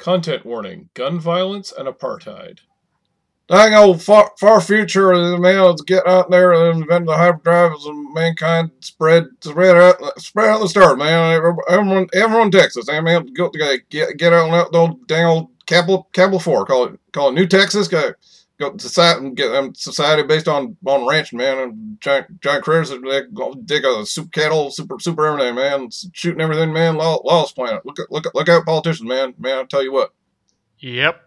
Content warning gun violence and apartheid. Dang old far, far future of the males get out there and invent the hyperdrive and mankind spread spread out spread out the stars, man. Everyone everyone Texas, I mean, go get get out on that old dang old Capital Capital Four, call it call it New Texas. Go go society get um, society based on on ranching, man. And giant giant critters they dig a super cattle, super super everything, man. Shooting everything, man. Law, lawless planet. Look look look out, politicians, man. Man, I tell you what. Yep.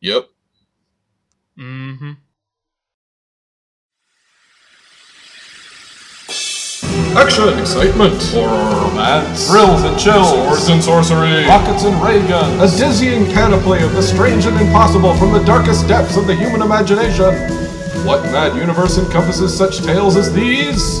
Yep. Mm-hmm. Action, excitement, horror, romance, thrills and chills, swords and sorcery, rockets and ray guns, a dizzying panoply of the strange and impossible from the darkest depths of the human imagination. What mad universe encompasses such tales as these?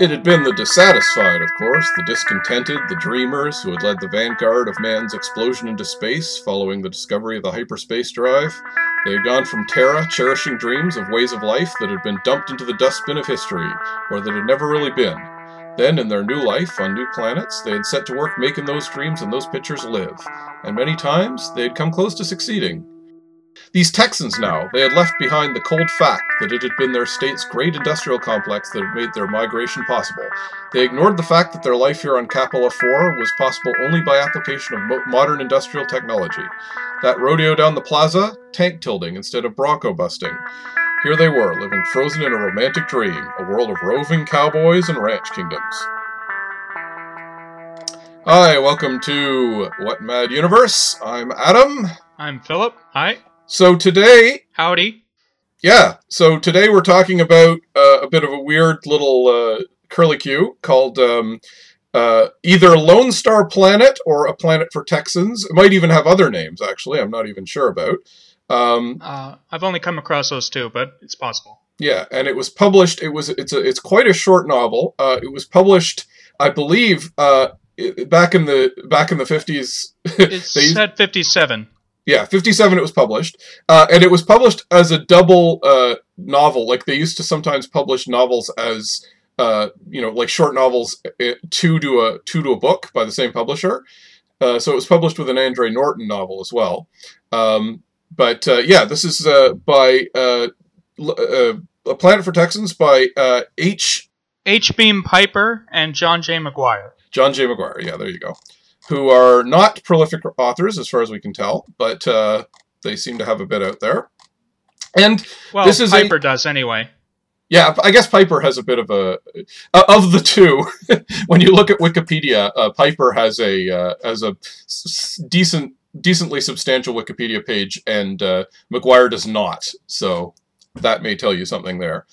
It had been the dissatisfied, of course, the discontented, the dreamers who had led the vanguard of man's explosion into space following the discovery of the hyperspace drive. They had gone from Terra, cherishing dreams of ways of life that had been dumped into the dustbin of history, or that had never really been. Then, in their new life on new planets, they had set to work making those dreams and those pictures live, and many times they had come close to succeeding. These Texans now, they had left behind the cold fact that it had been their state's great industrial complex that had made their migration possible. They ignored the fact that their life here on Capella 4 was possible only by application of mo- modern industrial technology. That rodeo down the plaza, tank tilting instead of bronco busting. Here they were, living frozen in a romantic dream, a world of roving cowboys and ranch kingdoms. Hi, welcome to What Mad Universe. I'm Adam. I'm Philip. Hi. So today, Howdy. yeah, so today we're talking about uh, a bit of a weird little uh, curlicue called um, uh, either Lone Star Planet or A Planet for Texans. It might even have other names, actually. I'm not even sure about. Um, Uh, I've only come across those two, but it's possible. yeah, and it was published. It was it's a it's quite a short novel. Uh, it was published, I believe, uh, back in the back in the 50s. It's They used- 57. Yeah, 57 it was published. Uh, and it was published as a double uh, novel. Like they used to sometimes publish novels as, uh, you know, like short novels, uh, two to a two to a book by the same publisher. Uh, so it was published with an Andre Norton novel as well. Um, but uh, yeah, this is uh, by uh, uh, A Planet for Texans by uh, H. H. Beam Piper and John J. McGuire. John J. McGuire. Yeah, there you go. Who are not prolific authors as far as we can tell, but uh, they seem to have a bit out there. And Well, This is a- Piper does anyway. Yeah, I guess Piper has a bit of a uh, of the two. when you look at Wikipedia, uh, Piper has a uh, has a s- s- decent, decently substantial Wikipedia page, and uh, McGuire does not. So that may tell you something there.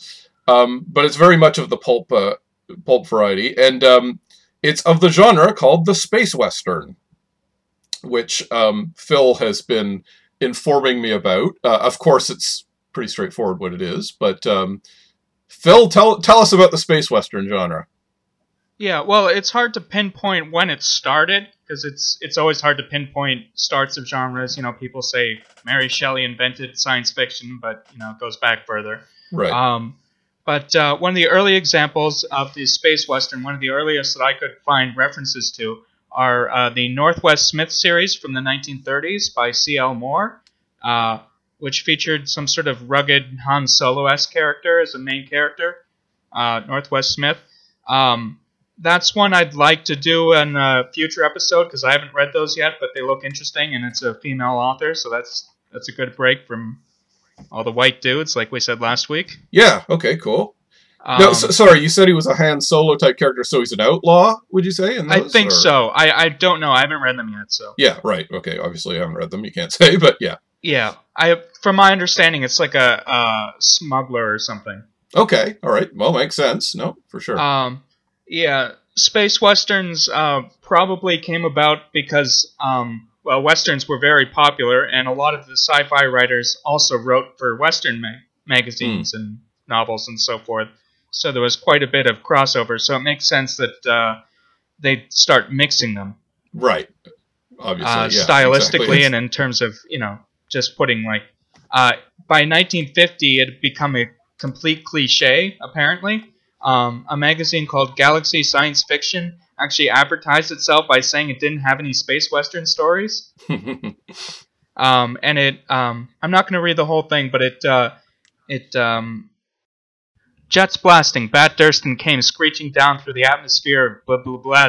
Um, but it's very much of the pulp uh, pulp variety, and um, it's of the genre called the space western, which um, Phil has been informing me about. Uh, of course, it's pretty straightforward what it is, but um, Phil, tell tell us about the space western genre. Yeah, well, it's hard to pinpoint when it started because it's it's always hard to pinpoint starts of genres. You know, people say Mary Shelley invented science fiction, but you know, it goes back further. Right. Um, but uh, one of the early examples of the space western, one of the earliest that I could find references to, are uh, the Northwest Smith series from the 1930s by C.L. Moore, uh, which featured some sort of rugged Han Solo-esque character as a main character, uh, Northwest Smith. Um, that's one I'd like to do in a future episode because I haven't read those yet, but they look interesting, and it's a female author, so that's that's a good break from all the white dudes, like we said last week. Yeah. Okay. Cool. Um, no, so, sorry. You said he was a Han Solo type character, so he's an outlaw. Would you say? in I think or- so. I, I don't know. I haven't read them yet, so Yeah. Right. Okay. Obviously, I haven't read them. You can't say, but yeah. yeah. I from my understanding, it's like a, a smuggler or something. Okay. All right. Well, makes sense. No, for sure. Um, yeah, space westerns uh, probably came about because um, well, westerns were very popular, and a lot of the sci-fi writers also wrote for western ma- magazines and novels and so forth. So there was quite a bit of crossover. So it makes sense that uh, they'd start mixing them right. Obviously. uh, yeah, stylistically exactly. and in terms of you know just putting like uh, by 1950 it had become a complete cliche apparently um, a magazine called galaxy science fiction actually advertised itself by saying it didn't have any space western stories. Um, and it um, i'm not going to read the whole thing but it uh, it um, jets blasting bat durston came screeching down through the atmosphere of blah blah blah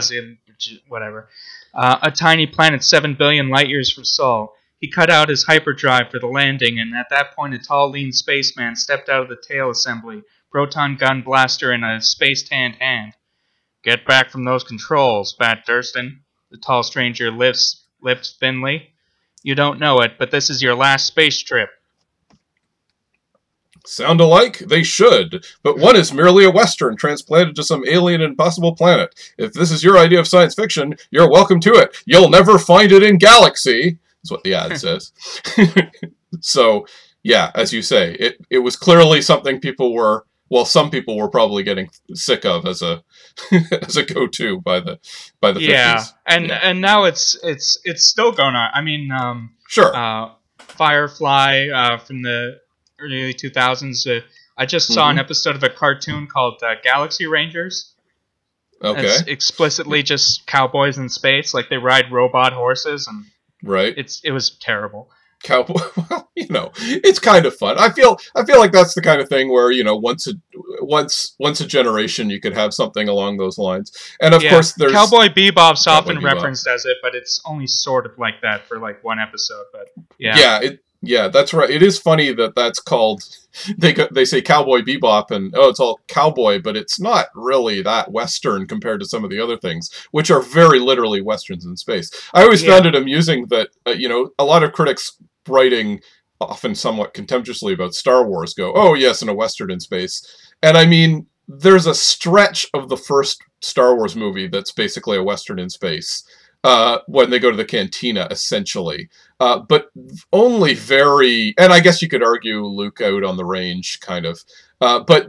whatever. Uh, a tiny planet 7 billion light years from Sol. He cut out his hyperdrive for the landing, and at that point, a tall, lean spaceman stepped out of the tail assembly, proton gun blaster in a space tanned hand. Get back from those controls, Bat Durston. The tall stranger lifts, lips thinly. You don't know it, but this is your last space trip. Sound alike? They should. But one is merely a Western transplanted to some alien impossible planet. If this is your idea of science fiction, you're welcome to it. You'll never find it in Galaxy, is what the ad says. so, yeah, as you say, it, it was clearly something people were, well, some people were probably getting sick of as a as a go-to by the by the yeah, 50s. and Yeah. and now it's it's it's still going on. I mean, um, Sure. uh, Firefly uh, from the early 2000s. Uh, I just saw an Mhm. episode of a cartoon called uh, Galaxy Rangers. okay. It's explicitly just cowboys in space, like they ride robot horses, and right. it's it was terrible. Cowboy well you know it's kind of fun i feel i feel like that's the kind of thing where you know once a once once a generation you could have something along those lines and of Yeah, course there's Cowboy Bebop's Cowboy often Bebop. referenced as it, but it's only sort of like that for like one episode. But yeah, yeah. it yeah that's right. It is funny that that's called they they say cowboy bebop and oh it's all cowboy but it's not really that western compared to some of the other things which are very literally westerns in space. I always Yeah. found it amusing that uh, you know a lot of critics writing often somewhat contemptuously about star wars go oh yes in a western in space. And i mean there's a stretch of the first star wars movie that's basically a western in space uh, when they go to the cantina essentially uh, but only very, and I guess you could argue Luke out on the range, kind of, uh, but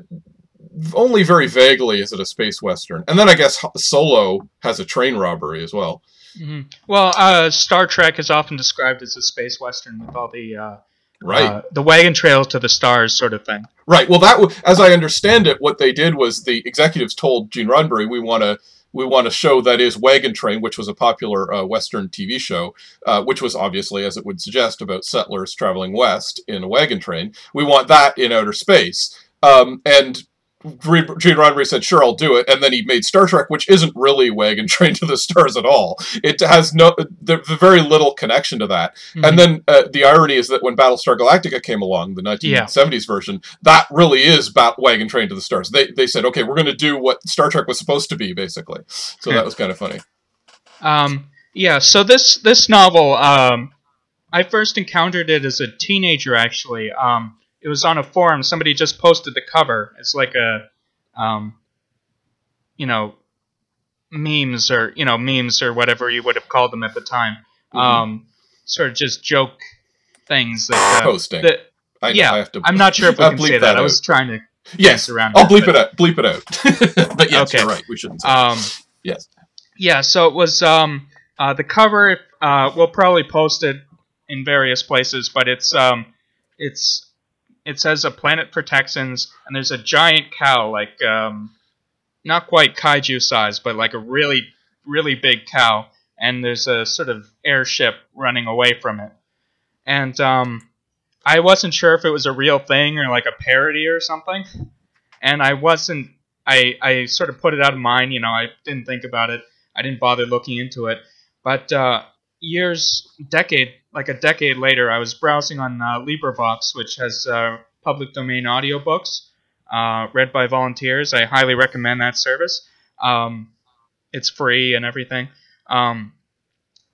only very vaguely is it a space western. And then I guess Solo has a train robbery as well. hmm Well, uh, Star Trek is often described as a space western with all the uh, Right, uh, the wagon trails to the stars sort of thing. right. Well, that w- as I understand it, what they did was the executives told Gene Roddenberry, "We want to." We want a show that is Wagon Train, which was a popular uh, Western TV show, uh, which was obviously, as it would suggest, about settlers traveling west in a wagon train. We want that in outer space. Um, and Gene Roddenberry said, "Sure, I'll do it." And then he made Star Trek, which isn't really Wagon Train to the Stars at all. It has no, the, the very little connection to that. Mhm. And then uh, the irony is that when Battlestar Galactica came along, the 1970s version, that really is Bat- Wagon Train to the Stars. They they said, "Okay, we're going to do what Star Trek was supposed to be, basically." So that was kind of funny. Um, yeah, so this this novel, um, I first encountered it as a teenager. Actually, um, it was on a forum. Somebody just posted the cover. It's like a, um, you know, memes or you know memes or whatever you would have called them at the time. Mhm. Um, sort of just joke things that. Uh, Posting. that I, yeah, I have to. I'm not sure if we I'll can say that. that I was trying to yes, around I'll it, bleep it out. Bleep it out. but yes, Okay. you're right. We shouldn't say. Um, yes. Yeah, so it was um, uh, the cover. Uh, we'll probably post it in various places, but it's um, it's it says a planet for Texans, and there's a giant cow, like um, not quite kaiju size, but like a really really big cow, and there's a sort of airship running away from it, and um, I wasn't sure if it was a real thing or like a parody or something, and I wasn't. I, I sort of put it out of mind, you know, I didn't think about it. I didn't bother looking into it. But uh, years, decade, like a decade later, I was browsing on uh, LibriVox, which has uh, public domain audiobooks uh, read by volunteers. I highly recommend that service. Um, it's free and everything. Um,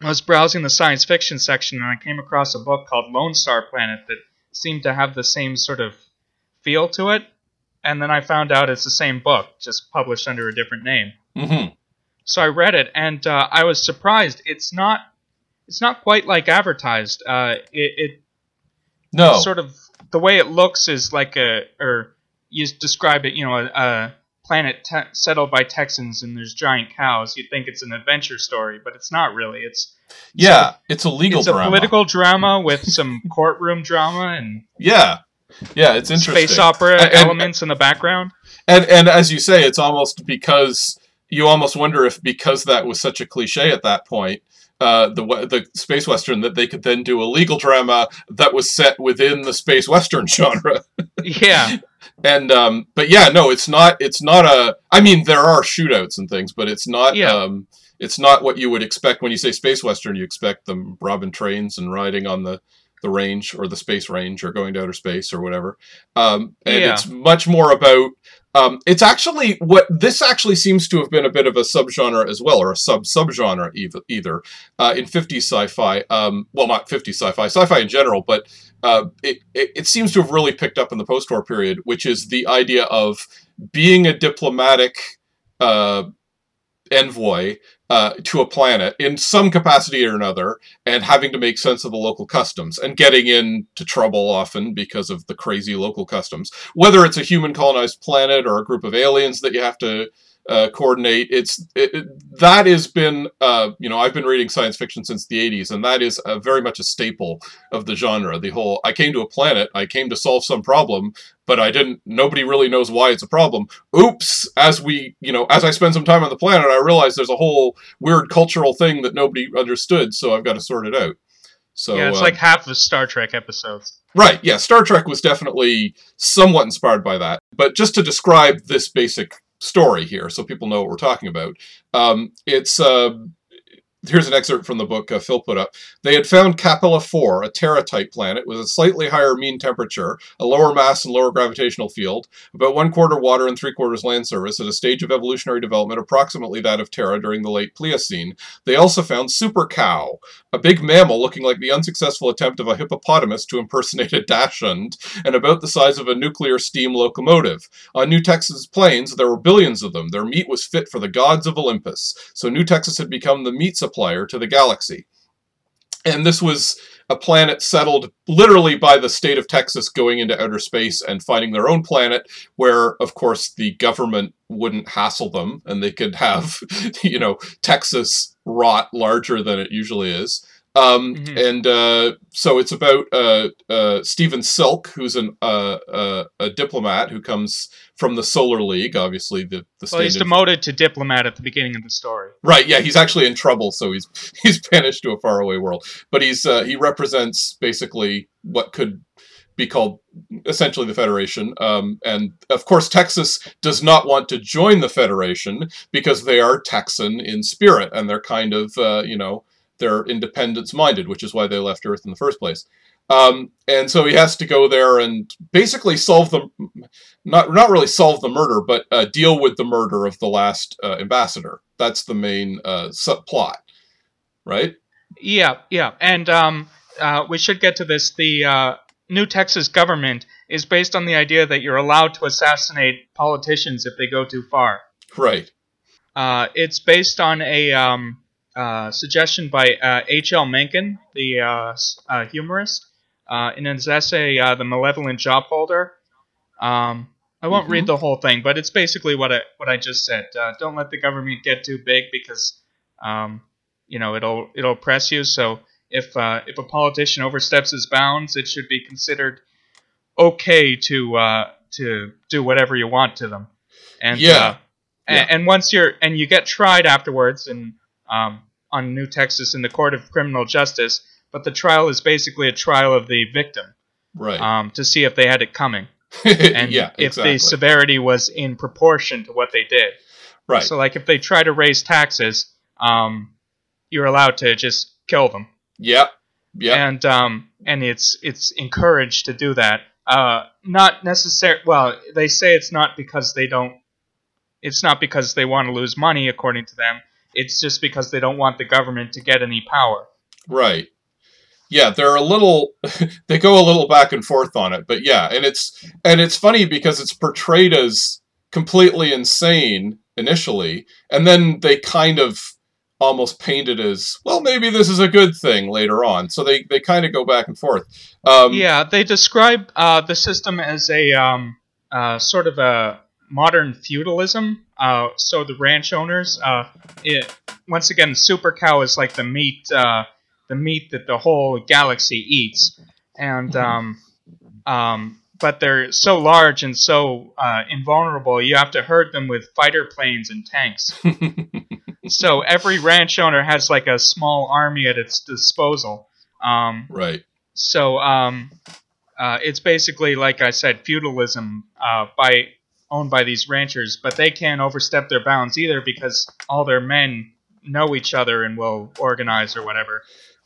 I was browsing the science fiction section and I came across a book called Lone Star Planet that seemed to have the same sort of feel to it. And then I found out it's the same book, just published under a different name. Mm-hmm. So I read it and uh, I was surprised. It's not. It's not quite like advertised. Uh, it, it No. sort of the way it looks is like a or you describe it you know a, a planet te- settled by texans and there's giant cows you'd think it's an adventure story but it's not really it's yeah, it's a legal it's a political drama with some courtroom drama and Yeah. Yeah, it's interesting. space opera And- and- elements in the background And and as you say, it's almost because you almost wonder if because that was such a cliche at that point, uh, the the space western that they could then do a legal drama that was set within the space western genre. yeah And um, but yeah, no, it's not. It's not a. I mean, there are shootouts and things, but it's not. Yeah. Um, it's not what you would expect when you say space western. You expect them robbing trains and riding on the the range or the space range or going to outer space or whatever. Um, and Yeah. it's much more about. Um, it's actually what this actually seems to have been a bit of a subgenre as well, or a sub subgenre either. Either uh, in 50s sci-fi, um, well, not 50s sci-fi, sci-fi in general, but uh, it, it, it seems to have really picked up in the post-war period, which is the idea of being a diplomatic uh, envoy uh, to a planet in some capacity or another, and having to make sense of the local customs and getting into trouble often because of the crazy local customs. Whether it's a human colonized planet or a group of aliens that you have to uh, coordinate. It's it, it- that has been uh, you know I've been reading science fiction since the 80s, and that is uh very much a staple of the genre. The whole I came to a planet, I came to solve some problem, but I didn't. Nobody really knows why it's a problem. Oops! As we you know as I spend some time on the planet, I realize there's a whole weird cultural thing that nobody understood, so I've got to sort it out. So yeah, it's uh, like half of Star Trek episodes. Right, yeah, Star Trek was definitely somewhat inspired by that. But just to describe this basic story here, so people know what we're talking about, um, it's. Uh, Here's an excerpt from the book uh, Phil put up. They had found Capella 4, a Terra type planet with a slightly higher mean temperature, a lower mass and lower gravitational field, about one quarter water and three quarters land surface, at a stage of evolutionary development approximately that of Terra during the late Pliocene. They also found Super Cow, a big mammal looking like the unsuccessful attempt of a hippopotamus to impersonate a dachshund, and about the size of a nuclear steam locomotive. On New Texas plains, there were billions of them. Their meat was fit for the gods of Olympus, so New Texas had become the meat supplier to the galaxy. And this was a planet settled literally by the state of Texas going into outer space and finding their own planet, where, of course, the government wouldn't hassle them and they could have, you know, Texas rot larger than it usually is. Um, Mhm. And uh, so it's about uh, uh, Stephen Silk, who's an, uh, uh, a diplomat who comes from the Solar League, obviously the, the Well, he's demoted to diplomat at the beginning of the story. Right, yeah, he's actually in trouble, so he's he's banished to a faraway world. But he's uh, he represents basically what could be called essentially the Federation. Um, and of course, Texas does not want to join the Federation because they are Texan in spirit and they're kind of uh, you know they're independence minded, which is why they left Earth in the first place. Um, and so he has to go there and basically solve the not not really solve the murder, but uh, deal with the murder of the last uh, ambassador. That's the main uh, subplot, right? Yeah, yeah, and um, uh, we should get to this. The uh, New Texas government is based on the idea that you're allowed to assassinate politicians if they go too far. Right. Uh, it's based on a um, uh, suggestion by uh, H.L. Mencken, the uh, uh, humorist, uh, in his essay uh, "The Malevolent Job Holder." Um, I won't read the whole thing, but it's basically what I what I just said. Uh, don't let the government get too big because, um, you know, it'll it'll oppress you. So if uh, if a politician oversteps his bounds, it should be considered okay to uh, to do whatever you want to them. And Yeah. uh, Yeah. and, once you're and you get tried afterwards and um, on New Texas in the Court of Criminal Justice, but the trial is basically a trial of the victim Right. um, to see if they had it coming and yeah. if exactly. the severity was in proportion to what they did. right. So, like, if they try to raise taxes, um, you're allowed to just kill them. Yep. Yep. and um, and it's it's encouraged to do that. Uh, not necessary. Well, they say it's not because they don't. It's not because they want to lose money, according to them. It's just because they don't want the government to get any power. Right. Yeah, they're a little they go a little back and forth on it, but yeah, and it's and it's funny because it's portrayed as completely insane initially, and then they kind of almost paint it as well maybe this is a good thing later on so they they kind of go back and forth um Yeah, they describe uh, the system as a um, uh, sort of a modern feudalism. Uh, so the ranch owners, uh, it, once again, super cow is like the meat, uh, the meat that the whole galaxy eats, and um, um, but they're so large and so uh, invulnerable. You have to herd them with fighter planes and tanks. so every ranch owner has like a small army at its disposal. Um, right so um, uh, it's basically, like I said, feudalism uh, by owned by these ranchers, but they can't overstep their bounds either because all their men know each other and will organize or whatever.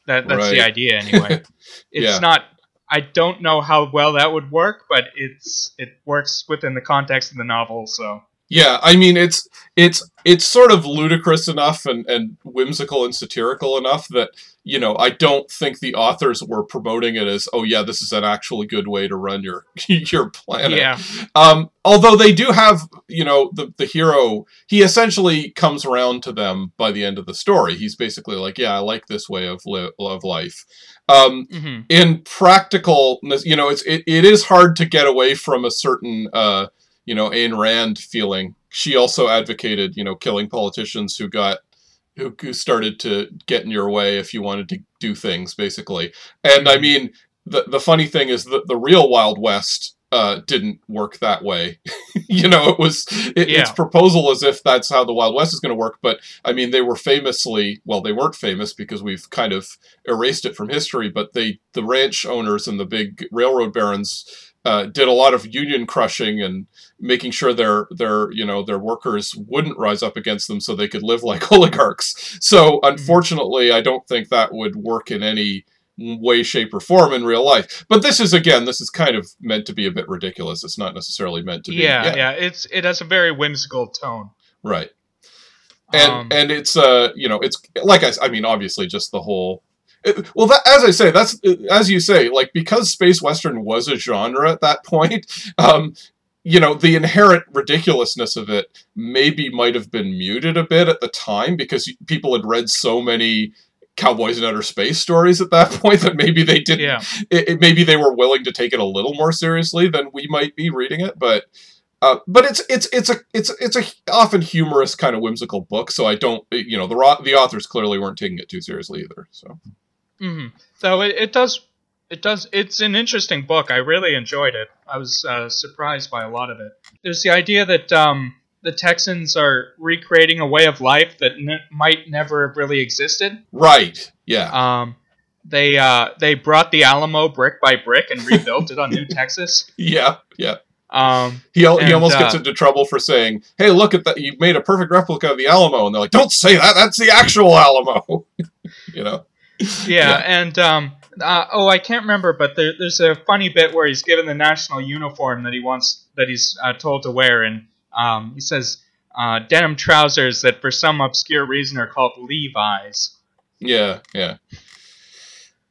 That that's the idea anyway. It's Yeah. not. I don't know how well that would work, but it's it works within the context of the novel. So Yeah, I mean it's it's it's sort of ludicrous enough and, and whimsical and satirical enough that you know I don't think the authors were promoting it as oh yeah this is an actually good way to run your your planet. yeah, Um, although they do have you know the the hero he essentially comes around to them by the end of the story. He's basically like yeah I like this way of li- of life. Um, hmm in practical you know it's it, it is hard to get away from a certain uh you know Ayn Rand feeling she also advocated you know killing politicians who got who, who started to get in your way if you wanted to do things basically and i mean the the funny thing is that the real wild west uh, didn't work that way. you know, it was it, its proposal as if that's how the Wild West is going to work. But I mean, they were famously well, they weren't famous because we've kind of erased it from history. But they, the ranch owners and the big railroad barons, uh, did a lot of union crushing and making sure their their you know their workers wouldn't rise up against them so they could live like oligarchs. So unfortunately, I don't think that would work in any way, shape, or form in real life. But this is again, this is kind of meant to be a bit ridiculous. It's not necessarily meant to be. yeah, yeah, It's it has a very whimsical tone. Right. And Um, and it's uh you know it's like I, I mean obviously just the whole it- well that, as I say that's as you say like because space western was a genre at that point um you know the inherent ridiculousness of it maybe might have been muted a bit at the time because people had read so many cowboys in outer space stories at that point that maybe they didn't yeah, it, it, maybe they were willing to take it a little more seriously than we might be reading it, but uh, but it's it's it's a it's it's a often humorous kind of whimsical book. So I don't you know the the authors clearly weren't taking it too seriously either. So hmm So it, it does it does it's an interesting book. I really enjoyed it. I was uh, surprised by a lot of it. There's the idea that um, the Texans are recreating a way of life that n- might never have really existed. right, yeah, Um, they uh, they brought the Alamo brick by brick and rebuilt it on New Texas. yeah, yeah. Um, He al- he almost uh, gets into trouble for saying, "Hey, look at that! You made a perfect replica of the Alamo," and they're like, "Don't say that! That's the actual Alamo." you know. Yeah, and um, uh, oh, I can't remember, but there, there's a funny bit where he's given the national uniform that he wants that he's uh, told to wear, and um, he says uh, denim trousers that for some obscure reason are called Levi's. Yeah, yeah,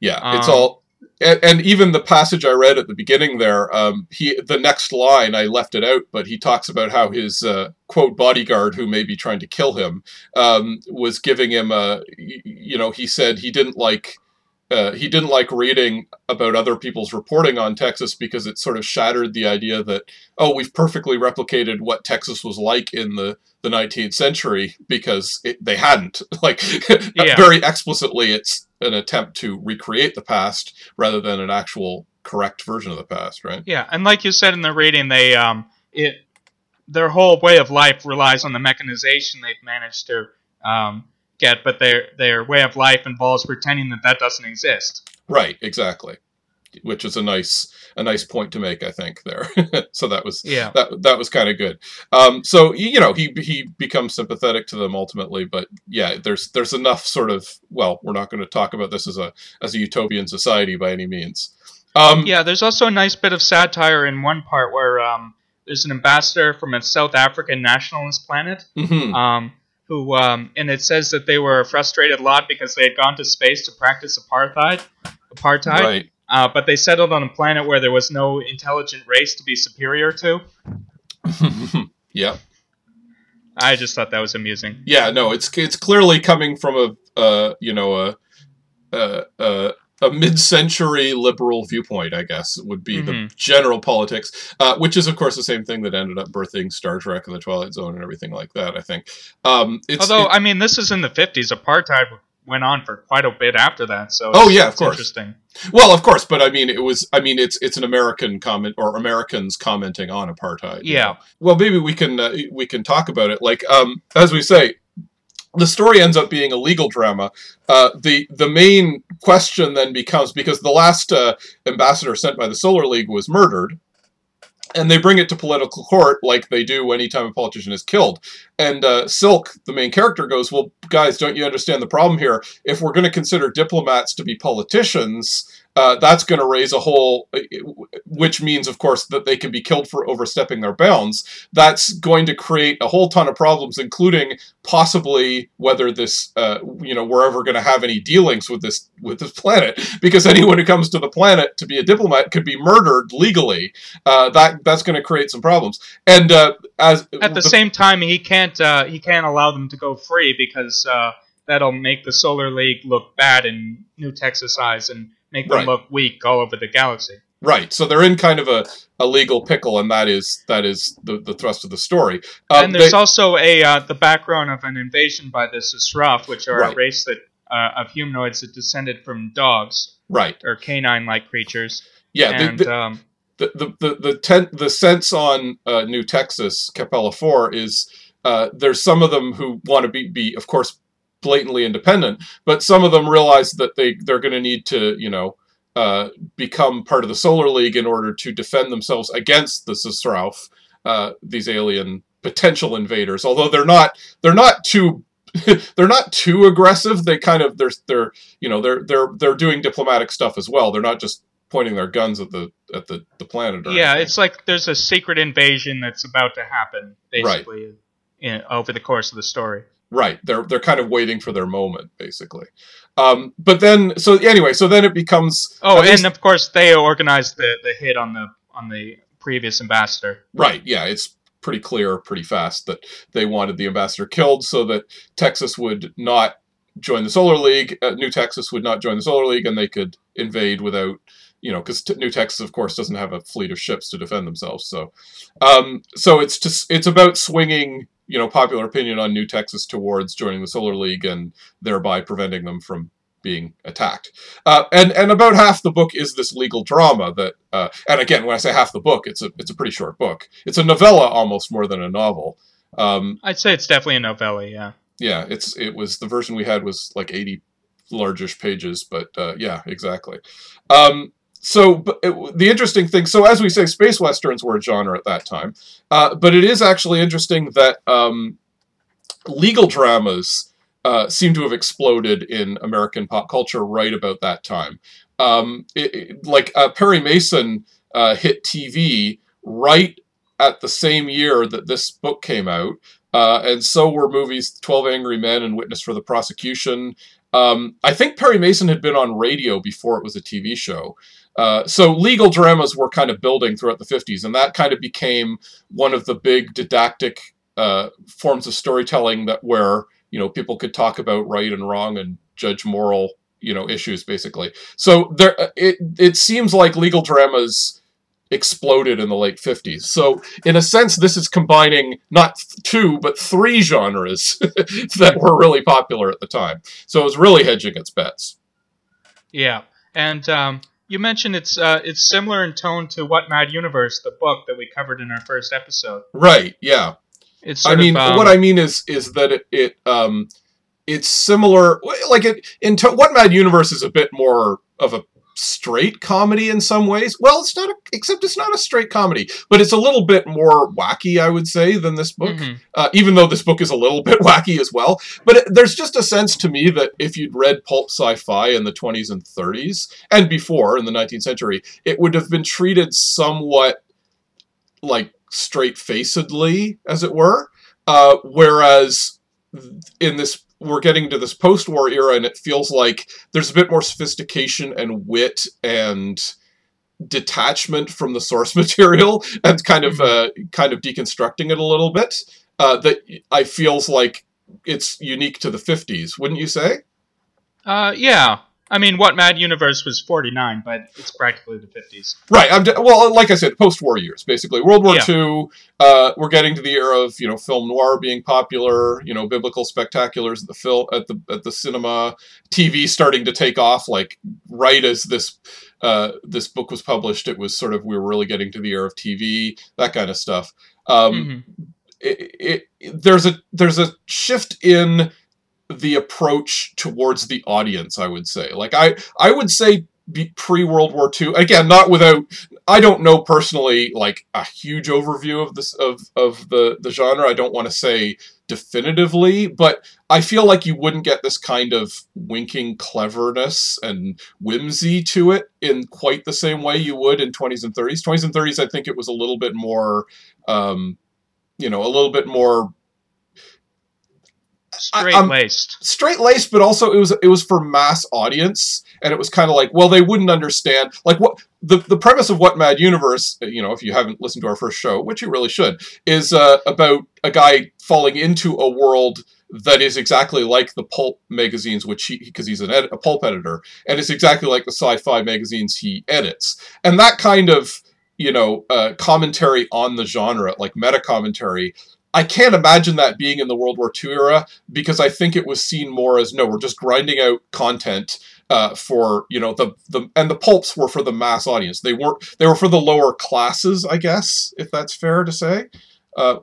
yeah. it's Um, all, and, and even the passage I read at the beginning there. Um, he the next line I left it out, but he talks about how his uh, quote bodyguard, who may be trying to kill him, um, was giving him a. You know, he said he didn't like. Uh, he didn't like reading about other people's reporting on Texas because it sort of shattered the idea that oh we've perfectly replicated what Texas was like in the the 19th century because it, they hadn't like Yeah. very explicitly it's an attempt to recreate the past rather than an actual correct version of the past right Yeah, and like you said in the reading, they um, it their whole way of life relies on the mechanization they've managed to um, get, but their their way of life involves pretending that that doesn't exist. right exactly which is a nice a nice point to make, I think there. so that was Yeah. that that was kind of good. Um, so you know he he becomes sympathetic to them ultimately, but yeah, there's there's enough sort of well, we're not going to talk about this as a as a utopian society by any means. Um, Yeah, there's also a nice bit of satire in one part where um, there's an ambassador from a South African nationalist planet, mhm, um, who, um, and it says that they were a frustrated lot because they had gone to space to practice apartheid, apartheid, right. uh, but they settled on a planet where there was no intelligent race to be superior to. yeah. I just thought that was amusing. Yeah, no, it's it's clearly coming from a uh, you know a a, a, a mid-century liberal viewpoint, I guess would be the Mhm. general politics, uh, which is of course the same thing that ended up birthing Star Trek and the Twilight Zone and everything like that. I think. Um, it's, Although, it- I mean, this is in the 50s. Apartheid went on for quite a bit after that, so Oh, yeah, of it's course. interesting. well, of course, but I mean, it was. I mean, it's it's an American comment or Americans commenting on apartheid. you Yeah. know. Well, maybe we can uh, we can talk about it. Like, um, as we say, the story ends up being a legal drama. Uh, the the main question then becomes because the last uh, ambassador sent by the Solar League was murdered, and they bring it to political court like they do anytime a politician is killed. And uh, Silk, the main character, goes, "Well, guys, don't you understand the problem here? If we're going to consider diplomats to be politicians." Uh, that's going to raise a whole, which means, of course, that they can be killed for overstepping their bounds. That's going to create a whole ton of problems, including possibly whether this, uh, you know, we're ever going to have any dealings with this with this planet, because anyone who comes to the planet to be a diplomat could be murdered legally. Uh, that that's going to create some problems. And uh, as At the, same time, he can't uh, he can't allow them to go free because uh, that'll make the Solar League look bad in New Texas eyes and make them Right. look weak all over the galaxy. Right, so they're in kind of a, a legal pickle, and that is that is the, the thrust of the story. Um, and there's they- also a uh, the background of an invasion by the z'Srauff, which are Right. a race that uh, of humanoids that descended from dogs right, or canine-like creatures. yeah. the- and the, um, the the the the, ten, the sense on uh, New Texas Capella Four is uh, there's some of them who want to be be of course blatantly independent, but some of them realize that they they're going to need to you know uh, become part of the Solar League in order to defend themselves against the z'Srauff, uh, these alien potential invaders. Although they're not they're not too they're not too aggressive. They kind of they're they're you know they're they're they're doing diplomatic stuff as well. They're not just pointing their guns at the at the the planet. Or yeah, anything. it's like there's a secret invasion that's about to happen, basically, in, over the course of the story. Right. They're they're kind of waiting for their moment, basically. Um, but then, so anyway, so then it becomes Oh, least- and of course they organized the, the hit on the on the previous ambassador. right. Yeah, it's pretty clear, pretty fast that they wanted the ambassador killed so that Texas would not join the Solar League. Uh, New Texas would not join the Solar League, and they could invade without, you know, because t- New Texas, of course, doesn't have a fleet of ships to defend themselves. So, um, so it's just it's about swinging, you know, popular opinion on New Texas towards joining the Solar League and thereby preventing them from being attacked. Uh, and and about half the book is this legal drama that. Uh, and again, when I say half the book, it's a it's a pretty short book. It's a novella almost more than a novel. Um, I'd say it's definitely a novella. Yeah. yeah, it's it was the version we had was like eighty largish pages, but uh, yeah, exactly. Um, so it, the interesting thing, so as we say, space westerns were a genre at that time, uh, but it is actually interesting that um, legal dramas uh, seem to have exploded in American pop culture right about that time. Um, it, it- like uh, Perry Mason uh, hit TV right at the same year that this book came out. Uh, and so were movies 12 Angry Men and Witness for the Prosecution. Um, I think Perry Mason had been on radio before it was a TV show. Uh, so legal dramas were kind of building throughout the 50s, and that kind of became one of the big didactic uh, forms of storytelling that where you know people could talk about right and wrong and judge moral you know issues basically. So there, uh, it it seems like legal dramas exploded in the late 50s. So in a sense, this is combining not two but three genres that were really popular at the time. So it was really hedging its bets. Yeah, and um, you mentioned it's uh, it's similar in tone to What Mad Universe, the book that we covered in our first episode. Right? Yeah. It's I mean, of, um, what I mean is is that it, it um it's similar. Like it in to, what Mad Universe is a bit more of a straight comedy in some ways. Well, it's not, a, except it's not a straight comedy, but it's a little bit more wacky, I would say, than this book. Mhm. Uh, even though this book is a little bit wacky as well. But it, there's just a sense to me that if you'd read pulp sci-fi in the 20s and 30s and before in the 19th century, it would have been treated somewhat like straight-facedly, as it were. Uh, whereas in this, we're getting to this post-war era, and it feels like there's a bit more sophistication and wit and detachment from the source material and kind of uh, kind of deconstructing it a little bit. Uh, that I feels like it's unique to the 50s, wouldn't you say? Uh, yeah. I mean, What Mad Universe was 49, but it's practically the 50s. Right. I'm de- well, like I said, post-war years, basically. World War Yeah. II. Uh, we're getting to the era of you know film noir being popular. You know, biblical spectaculars at the film at the at the cinema, TV starting to take off. Like right as this uh, this book was published, it was sort of we were really getting to the era of TV, that kind of stuff. Um, Mhm. it, it, there's a there's a shift in the approach towards the audience i would say. Like i i would say pre world war ii again not without i don't know personally like a huge overview of this of of the the genre. I don't want to say definitively but i feel like you wouldn't get this kind of winking cleverness and whimsy to it in quite the same way you would in 20s and 30s 20s and 30s i think it was a little bit more um you know a little bit more Straight laced. straight laced, but also it was it was for mass audience, and it was kind of like, well, they wouldn't understand like what the the premise of what Mad Universe, you know, if you haven't listened to our first show, which you really should, is uh, about a guy falling into a world that is exactly like the pulp magazines, which he because he's an ed- a pulp editor, and it's exactly like the sci-fi magazines he edits, and that kind of you know uh, commentary on the genre, like meta commentary. I can't imagine that being in the World War II era because I think it was seen more as no, we're just grinding out content uh, for you know the the and the pulps were for the mass audience. They weren't they were for the lower classes, I guess, if that's fair to say. Uh,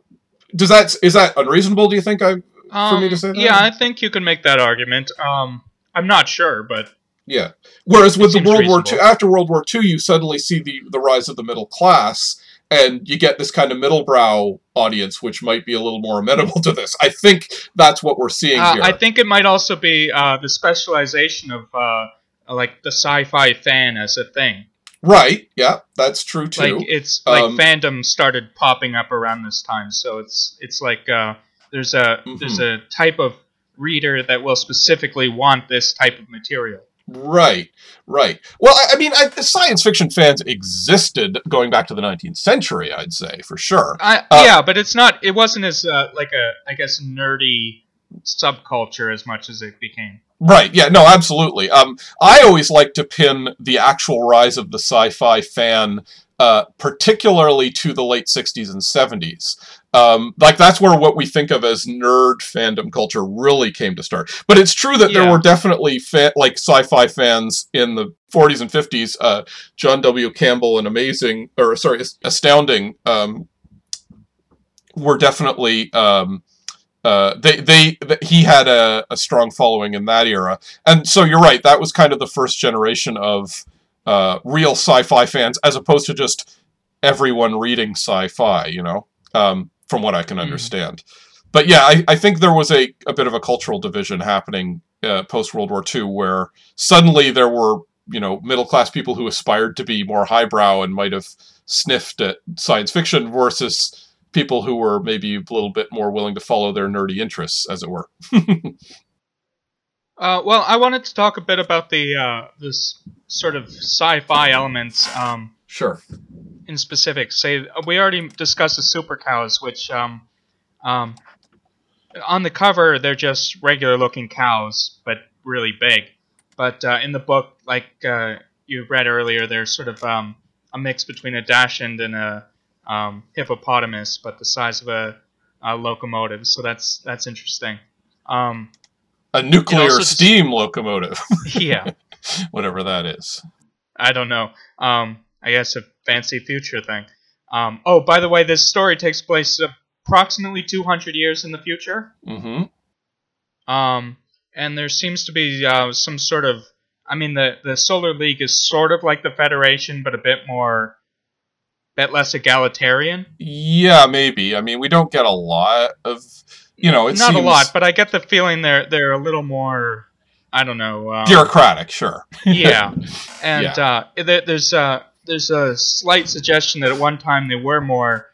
does that is that unreasonable? Do you think I? for me to Um, say that? Yeah, I think you can make that argument. Um, I'm not sure, but Yeah. Whereas with the World War II, after World War II, you suddenly see the the rise of the middle class, and you get this kind of middle brow audience, which might be a little more amenable to this. I think that's what we're seeing uh, here. I think it might also be uh, the specialization of uh, like the sci-fi fan as a thing. right? Yeah, that's true too. Like it's like Um, fandom started popping up around this time, so it's it's like uh, there's a there's a type of reader that will specifically want this type of material. Right, right. Well, I, I mean, I, the science fiction fans existed going back to the 19th century, I'd say for sure. I, Uh, yeah, but it's not. It wasn't as uh, like a I guess nerdy subculture as much as it became. Right. Yeah. No. Absolutely. Um, I always like to pin the actual rise of the sci-fi fan, uh, particularly to the late '60s and '70s. Um, like that's where what we think of as nerd fandom culture really came to start. But it's true that there were definitely fa- like sci-fi fans in the 40s and 50s. Uh, John W. Campbell and amazing, or sorry, astounding, um, were definitely. Um, uh, they, they, th he had a, a strong following in that era, and so you're right. That was kind of the first generation of uh, real sci-fi fans, as opposed to just everyone reading sci-fi. You know, um, from what I can Mhm. understand. But yeah, I, I think there was a, a bit of a cultural division happening uh, post World War II, where suddenly there were you know middle class people who aspired to be more highbrow and might have sniffed at science fiction versus people who were maybe a little bit more willing to follow their nerdy interests, as it were. Uh, well, I wanted to talk a bit about the uh, this sort of sci-fi elements um, Sure. In specific. Say we already discussed the super cows, which um, um, on the cover they're just regular-looking cows, but really big. But uh, in the book, like uh, you read earlier, they're sort of um, a mix between a dachshund and a um, hippopotamus, but the size of a, a locomotive. So that's that's interesting. Um, A nuclear just- steam locomotive, yeah. whatever that is. I don't know. Um, I guess a fancy future thing. Um, oh, by the way, this story takes place approximately 200 years in the future. Mm-hmm. Um, and there seems to be uh, some sort of I mean, the the Solar League is sort of like the Federation, but a bit more, a bit less egalitarian. Yeah, maybe. I mean, we don't get a lot of, you know, it Not seems a lot, but I get the feeling they're they're a little more. I don't know. Um, bureaucratic. Sure. yeah, and uh, there, there's uh, there's a slight suggestion that at one time they were more,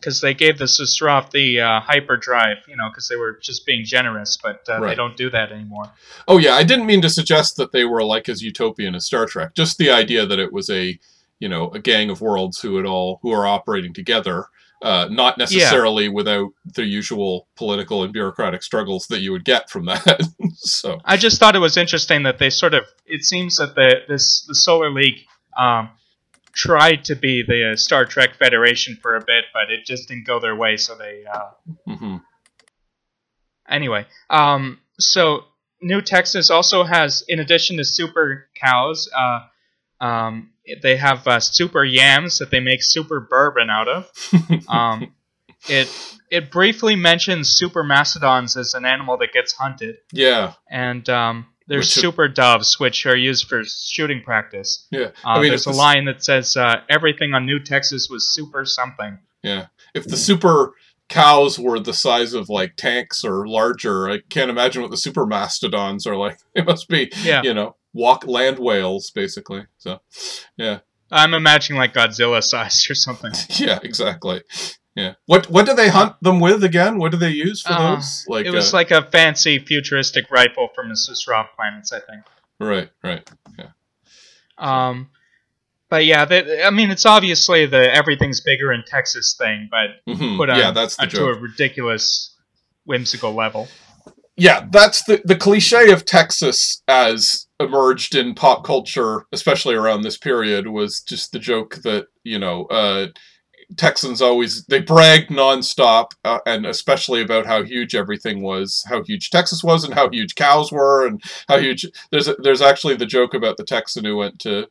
because they gave the z'Srauff the uh, hyperdrive, you know, because they were just being generous, but uh, they don't do that anymore. Oh yeah, I didn't mean to suggest that they were like as utopian as Star Trek. Just the idea that it was a, you know, a gang of worlds who had all who are operating together, uh, not necessarily without the usual political and bureaucratic struggles that you would get from that. so I just thought it was interesting that they sort of. It seems that the this the Solar League um, tried to be the uh, Star Trek Federation for a bit, but it just didn't go their way. So they uh, hmm anyway. Um, so New Texas also has, in addition to super cows, uh, um, they have uh, super yams that they make super bourbon out of. Um, it it briefly mentions super mastodons as an animal that gets hunted, yeah, and um, there's Which- super doves, which are used for shooting practice. yeah. Uh, I mean, there's a line that says uh, everything on New Texas was super something. yeah, if the super cows were the size of like tanks or larger, I can't imagine what the super mastodons are like. They must be, Yeah, you know, walk land whales basically. So, yeah. I'm imagining like Godzilla size or something. Yeah, exactly. Yeah. What what do they hunt them with again? What do they use for Uh, those? Like it was uh, like a fancy futuristic rifle from the z'Srauff planets, I think. right, right. Yeah. Um, but yeah, they, I mean, it's obviously the everything's bigger in Texas thing, but Mhm. put on yeah, that's the uh, to a ridiculous, whimsical level. yeah, that's the the cliche of Texas as emerged in pop culture, especially around this period, was just the joke that you know uh, Texans always they bragged nonstop, uh, and especially about how huge everything was, how huge Texas was, and how huge cows were, and how huge. There's there's actually the joke about the Texan who went to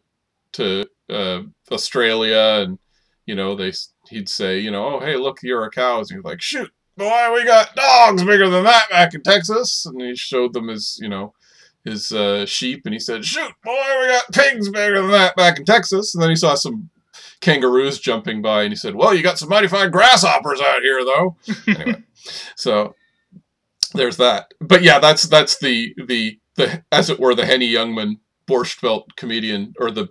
to uh, Australia, and you know they he'd say, you know, oh hey look, you're a cow, and he's like, shoot boy, we got dogs bigger than that back in Texas. And he showed them his, you know, his uh, sheep, and he said, shoot, boy, we got pigs bigger than that back in Texas. And then he saw some kangaroos jumping by, and he said, well, you got some mighty fine grasshoppers out here, though. anyway, so there's that. But yeah, that's that's the the the as it were the Henny Youngman Borscht Belt comedian or the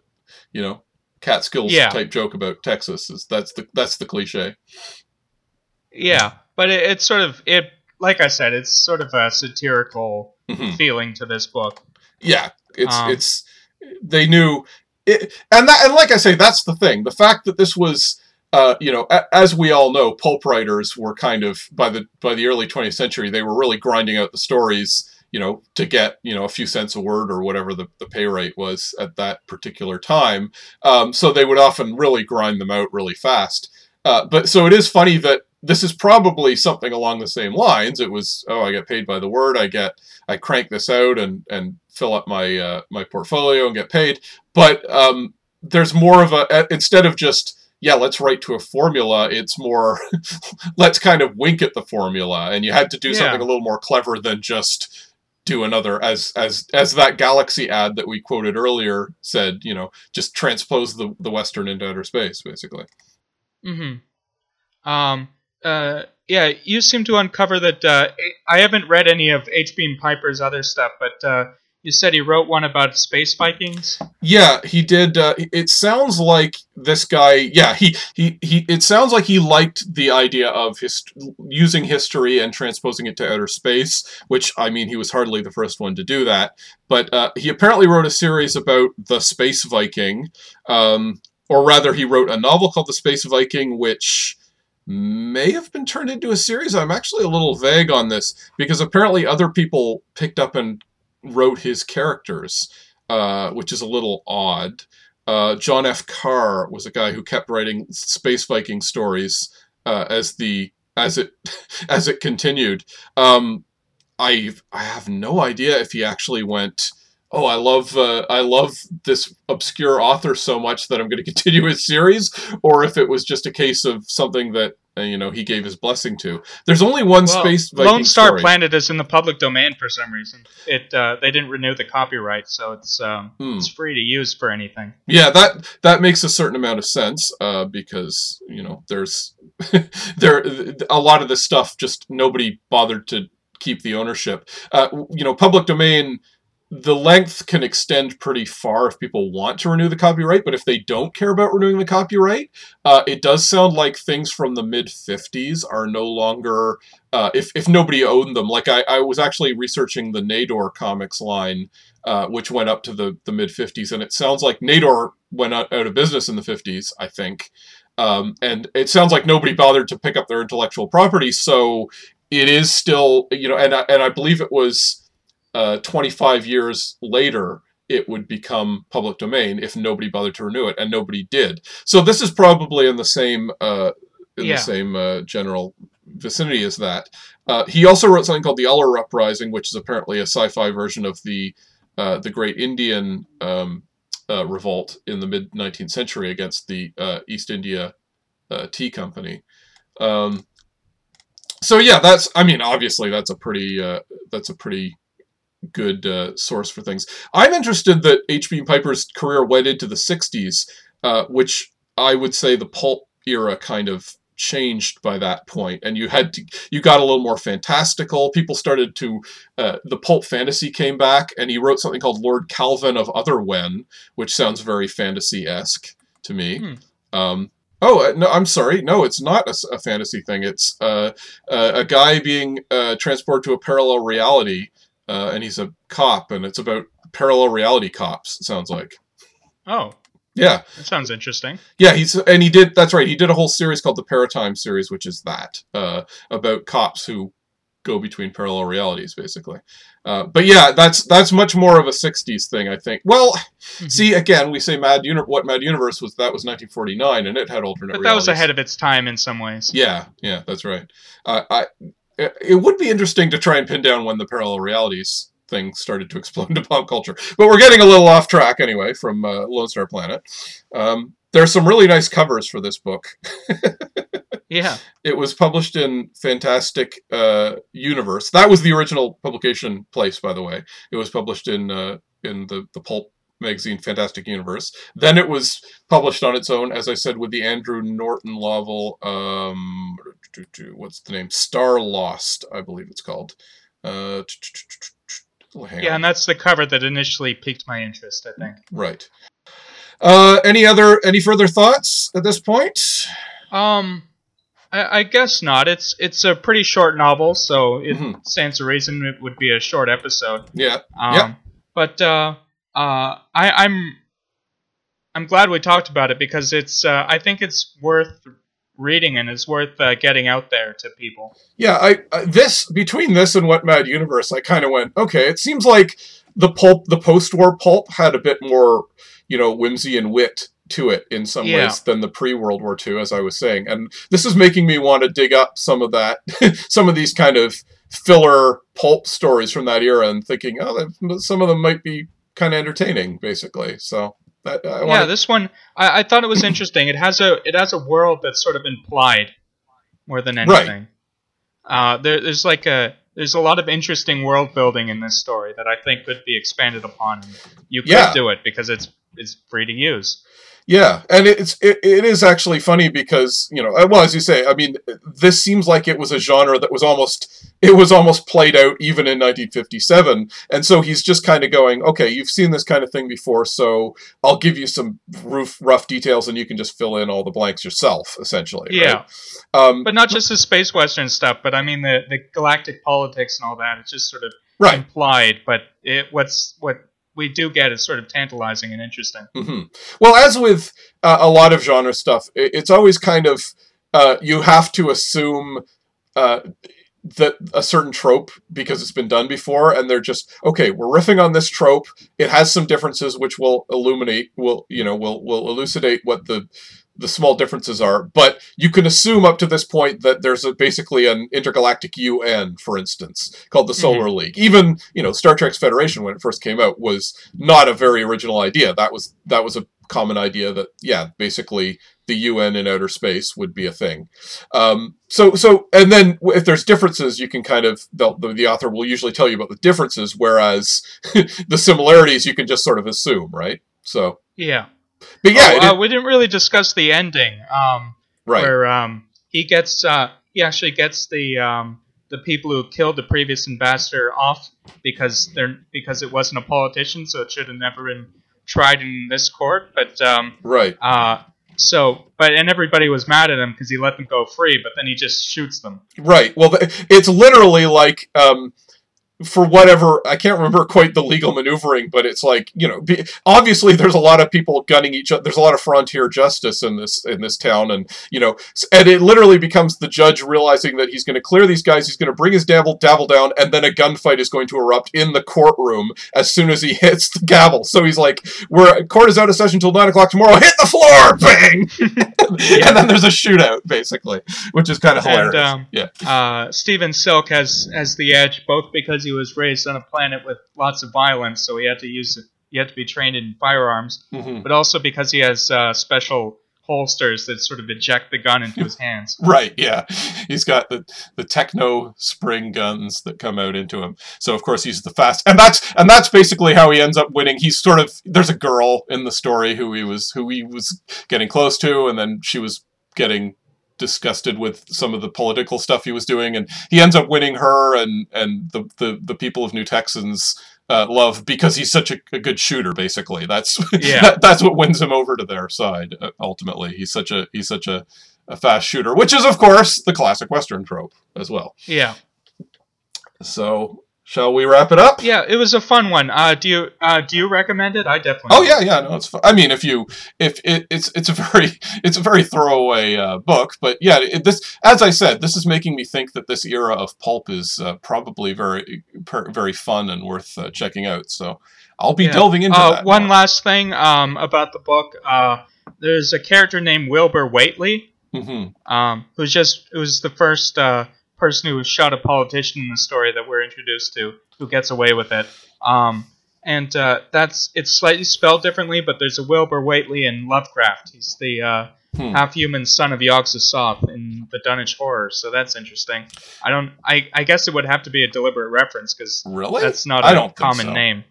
you know Catskills Yeah. type joke about Texas is that's the that's the cliche. Yeah, but it, it's sort of it. Like I said, it's sort of a satirical Mhm. feeling to this book. Yeah, it's Um, it's they knew it, and that and like I say, that's the thing. The fact that this was, uh, you know, a, as we all know, pulp writers were kind of by the by the early 20th century, they were really grinding out the stories, you know, to get you know a few cents a word or whatever the, the pay rate was at that particular time. Um, so they would often really grind them out really fast. Uh, but so it is funny that this is probably something along the same lines. It was, oh, I get paid by the word. I get, I crank this out and and fill up my uh, my portfolio and get paid. But um, there's more of a uh, instead of just yeah, let's write to a formula. It's more let's kind of wink at the formula, and you had to do Yeah. something a little more clever than just do another as as as that galaxy ad that we quoted earlier said. You know, just transpose the the western into outer space, basically. Mm-hmm. Um. Uh. Yeah. You seem to uncover that. Uh, I haven't read any of H. Beam Piper's other stuff, but uh, you said he wrote one about space Vikings. Yeah, he did. Uh, it sounds like this guy. Yeah, he, he he. It sounds like he liked the idea of his using history and transposing it to outer space. Which I mean, he was hardly the first one to do that. But uh, he apparently wrote a series about the space Viking, um, or rather, he wrote a novel called The Space Viking, which may have been turned into a series. I'm actually a little vague on this because apparently other people picked up and wrote his characters uh, which is a little odd. Uh, John F. Carr was a guy who kept writing space Viking stories uh, as the as it as it continued. Um, I I have no idea if he actually went. Oh, I love uh, I love this obscure author so much that I'm going to continue his series, or if it was just a case of something that uh, you know he gave his blessing to. There's only one Well, space Viking Lone Star story. Planet is in the public domain for some reason. It uh, they didn't renew the copyright, so it's um, Hmm. it's free to use for anything. Yeah, that that makes a certain amount of sense uh, because you know there's there a lot of this stuff just nobody bothered to keep the ownership. Uh, you know, public domain. The length can extend pretty far if people want to renew the copyright, but if they don't care about renewing the copyright, uh, it does sound like things from the mid 50s are no longer, uh, if, if nobody owned them. Like, I, I was actually researching the Nedor comics line uh, which went up to the, the mid 50s. And it sounds like Nedor went out, out of business in the 50s, I think. Um, and it sounds like nobody bothered to pick up their intellectual property. So it is still, you know, and I, and I believe it was uh, 25 years later. It would become public domain if nobody bothered to renew it, and nobody did. So this is probably in the same uh, in Yeah. the same uh, general vicinity as that. Uh, he also wrote something called the Uller Uprising, which is apparently a sci-fi version of the uh, the Great Indian um, uh, Revolt in the mid 19th century against the uh, East India uh, Tea Company. Um, so yeah, that's I mean obviously that's a pretty uh, that's a pretty good uh, source for things. I'm interested that H.B. Piper's career went into the 60s, uh, which I would say the pulp era kind of changed by that point and you had to you got a little more fantastical people started to uh, the pulp fantasy came back and he wrote something called lord kalvan of otherwhen which sounds very fantasy-esque to me Hmm. um, oh uh, no i'm sorry no it's not a, a fantasy thing it's uh, uh, a guy being uh, transported to a parallel reality uh, and he's a cop and it's about parallel reality cops it sounds like Oh, yeah that sounds interesting. yeah, he's and he did. That's right. He did a whole series called the Paratime series, which is that uh, about cops who go between parallel realities, basically. Uh, but yeah, that's that's much more of a '60s thing, I think. Well, Mhm. see, again, we say Mad Uni- what Mad Universe was. That was 1949, and it had alternate. But that was ahead of its time in some ways. Yeah, yeah, that's right. Uh, I it would be interesting to try and pin down when the parallel realities thing started to explode into pop culture. But we're getting a little off track anyway from uh, Lone Star Planet. Um, there's some really nice covers for this book. Yeah. It was published in Fantastic uh, Universe. That was the original publication place, by the way. It was published in uh, in the the pulp magazine Fantastic Universe. Then it was published on its own, as I said, with the Andre Norton novel. Um, what's the name? Star Lost, I believe it's called. Uh, Yeah, and that's the cover that initially piqued my interest, I think. right. Uh, any other any further thoughts at this point? Um, I, I guess not. It's it's a pretty short novel, so it Mhm. stands to reason it would be a short episode. Yeah. Um, Yep. But uh, uh, I, I'm I'm glad we talked about it because it's uh, I think it's worth reading and it's worth uh, getting out there to people. Yeah, I, I this between this and what Mad Universe, I kind of went, okay, it seems like the pulp, the post-war pulp, had a bit more, you know, whimsy and wit to it in some Yeah. ways than the pre-World War II, as I was saying, and this is making me want to dig up some of that, some of these kind of filler pulp stories from that era, and thinking, oh, some of them might be kind of entertaining, basically. So that I yeah, this one I, I thought it was interesting. It has a it has a world that's sort of implied more than Right. anything. Uh, there, there's like a there's a lot of interesting world building in this story that I think could be expanded upon. You could Yeah. do it because it's it's free to use. Yeah, and it's it, it is actually funny because you know well as you say I mean this seems like it was a genre that was almost it was almost played out even in 1957 and so he's just kind of going okay you've seen this kind of thing before so I'll give you some roof rough details and you can just fill in all the blanks yourself essentially Yeah. right? um, But not just the space western stuff, but I mean the, the galactic politics and all that. It's just sort of right implied, but it what's what we do get is sort of tantalizing and interesting. hmm Well, as with uh, a lot of genre stuff, it's always kind of uh, you have to assume uh, that a certain trope because it's been done before, and they're just okay. We're riffing on this trope. It has some differences which will illuminate, will you know, will will elucidate what the the small differences are. But you can assume up to this point that there's a, basically an intergalactic UN, for instance, called the Solar League. Even you know, Star Trek's Federation when it first came out was not a very original idea. That was that was a common idea that yeah, basically the UN in outer space would be a thing. Um, so so and then if there's differences, you can kind of the, the author will usually tell you about the differences, whereas the similarities you can just sort of assume, right? So, Yeah. But yeah, Oh, uh, we didn't really discuss the ending. Um, right, where um, he gets uh, he actually gets the um, the people who killed the previous ambassador off because they're because it wasn't a politician, so it should have never been tried in this court. But um, right. uh, so but and everybody was mad at him because he let them go free, but then he just shoots them. Right. Well, it's literally like, um, for whatever I can't remember quite the legal maneuvering, but it's like you know, be, obviously there's a lot of people gunning each other. There's a lot of frontier justice in this in this town, and you know, and it literally becomes the judge realizing that he's going to clear these guys, he's going to bring his gavel gavel down, and then a gunfight is going to erupt in the courtroom as soon as he hits the gavel. So he's like, "We're court is out of session until nine o'clock tomorrow. Hit the floor, bang!" and then there's a shootout, basically, which is kind of hilarious. And um, yeah. uh, Steven Silk has has the edge both because he was raised on a planet with lots of violence, so he had to use he had to be trained in firearms, Mhm. but also because he has uh, special holsters that sort of eject the gun into his hands. Right, yeah. He's got the, the techno spring guns that come out into him. So of course he's the fast and that's and that's basically how he ends up winning. He's sort of there's a girl in the story who he was who he was getting close to and then she was getting disgusted with some of the political stuff he was doing and he ends up winning her and and the the, the people of New Texans uh, love because he's such a, a good shooter basically that's Yeah. that, that's what wins him over to their side uh, ultimately he's such a he's such a a fast shooter, which is, of course, the classic Western trope as well. Yeah, So, shall we wrap it up? yeah, it was a fun one. Uh, do you uh, do you recommend it? I definitely. Oh yeah, yeah. No, it's. Fun. I mean, if you, if it, it's, it's a very, it's a very throwaway uh, book, but yeah, it, this, as I said, this is making me think that this era of pulp is uh, probably very, per, very fun and worth uh, checking out. So, I'll be Yeah. delving into Uh, that. one more. last thing um, about the book. Uh, there's a character named Wilbur Whately, Mhm. um, who's just who's the first uh, person who shot a politician in the story that we're introduced to, who gets away with it. Um, and uh, that's it's slightly spelled differently, but there's a Wilbur Whately in Lovecraft. He's the uh, Hmm. half-human son of Yog-Sothoth in the Dunwich Horror, so that's interesting. I don't. I, I guess it would have to be a deliberate reference because Really? that's not I a common so. name.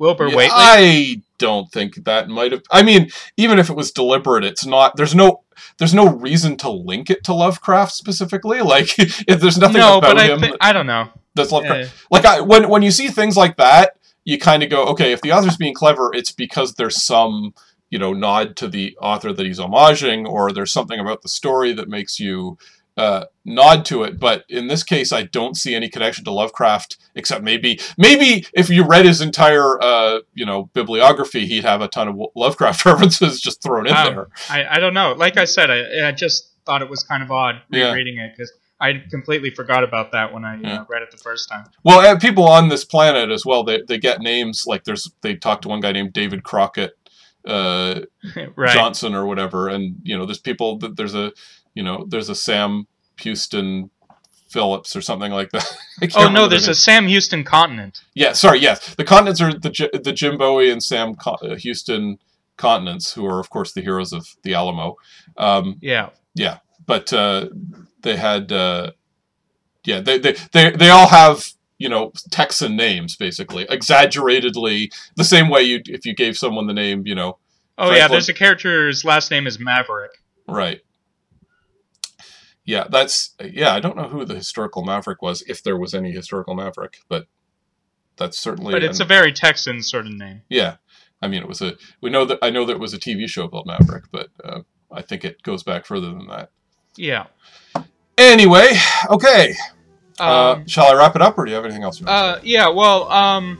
Wilbur Yeah, Whately. I don't think that might have. I mean, even if it was deliberate, it's not. There's no. There's no reason to link it to Lovecraft specifically. Like, if there's nothing no, about but I him think I don't know. that's Lovecraft. Eh, Like, I, when when you see things like that, you kind of go, okay, if the author's being clever, it's because there's some you know nod to the author that he's homaging, or there's something about the story that makes you. Uh, nod to it, but in this case, I don't see any connection to Lovecraft, except maybe, maybe if you read his entire, uh, you know, bibliography, he'd have a ton of Lovecraft references just thrown in Um, there. I, I don't know. Like I said, I, I just thought it was kind of odd Yeah. rereading it because I completely forgot about that when I Yeah. uh, read it the first time. Well, and people on this planet as well, they, they get names like there's they talk to one guy named David Crockett uh, right. Johnson or whatever, and you know there's people that there's a you know there's a Sam Houston Phillips or something like that. Oh no, there's a Sam Houston continent. Yeah, sorry, yes. The continents are the the Jim Bowie and Sam Co- uh, Houston continents, who are of course the heroes of the Alamo. Um, Yeah. but uh, they had, uh, yeah, they, they they they all have you know Texan names basically, exaggeratedly the same way you if you gave someone the name, you know, Oh yeah, there's a character's last name is Maverick. right. Yeah, that's yeah. I don't know who the historical maverick was, if there was any historical maverick, but that's certainly. But it's an- a very Texan sort of name. Yeah, I mean, it was a. We know that I know that it was a TV show called Maverick, but uh, I think it goes back further than that. Yeah. Anyway, okay. uh, Um, shall I wrap it up, or do you have anything else? Uh, yeah, well, um,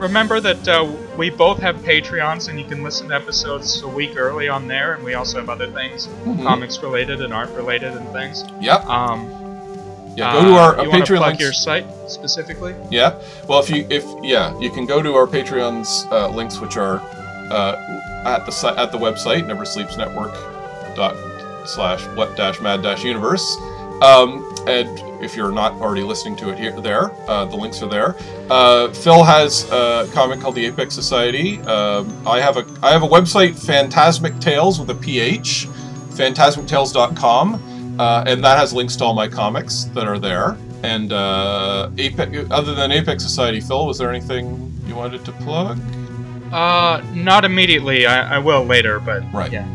remember that uh, we both have Patreons, and you can listen to episodes a week early on there, and we also have other things? Mhm. comics related and art related and things. Yep. Um, Yeah. Go to our uh, uh, you Patreon plug links. your site specifically? Yeah. Well, if you if yeah, you can go to our Patreon's uh, links, which are uh, at the site at the website neversleepsnetwork dot slash what dash mad dash universe. Um, and if you're not already listening to it here, there, uh, the links are there. Uh, Phil has a comic called the Apex Society. Um, I have a I have a website, Phantasmic Tales with a PH. phantasmictales.com, uh, and that has links to all my comics that are there. And uh, Apex, other than Apex Society, Phil, was there anything you wanted to plug? Uh, not immediately. I, I will later, but Right. yeah.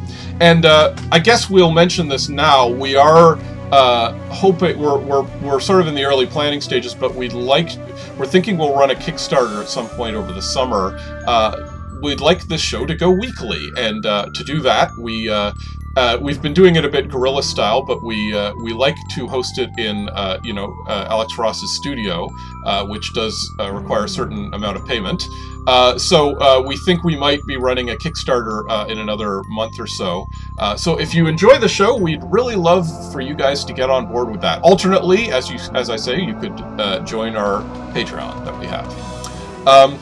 And uh, I guess we'll mention this now. We are uh, hoping we're, we're we're sort of in the early planning stages, but we'd like we're thinking we'll run a Kickstarter at some point over the summer. Uh, we'd like this show to go weekly, and uh, to do that, we. Uh, we've been doing it a bit guerrilla style, but we uh, we like to host it in uh, you know uh, Alex Ross's studio, uh, which does uh, require a certain amount of payment. So we think we might be running a Kickstarter in another month or so. So if you enjoy the show, we'd really love for you guys to get on board with that. Alternately, as you as I say, you could join our Patreon that we have. Um,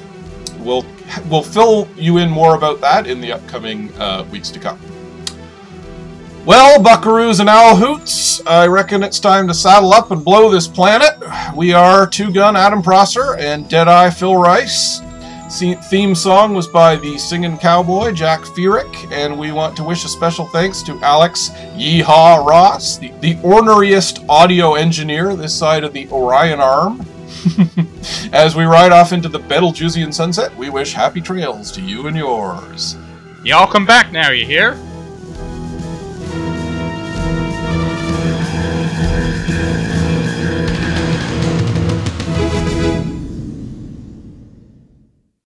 we'll we'll fill you in more about that in the upcoming weeks to come. Well, buckaroos and owl hoots, I reckon it's time to saddle up and blow this planet. We are Two Gun Adam Prosser and Deadeye Phil Rice. Theme song was by the singing cowboy Jack Feerick, and we want to wish a special thanks to Alex Yeehaw Ross, the, the orneriest audio engineer this side of the Orion Arm. As we ride off into the Betelgeusean sunset, we wish happy trails to you and yours. Y'all come back now, you hear?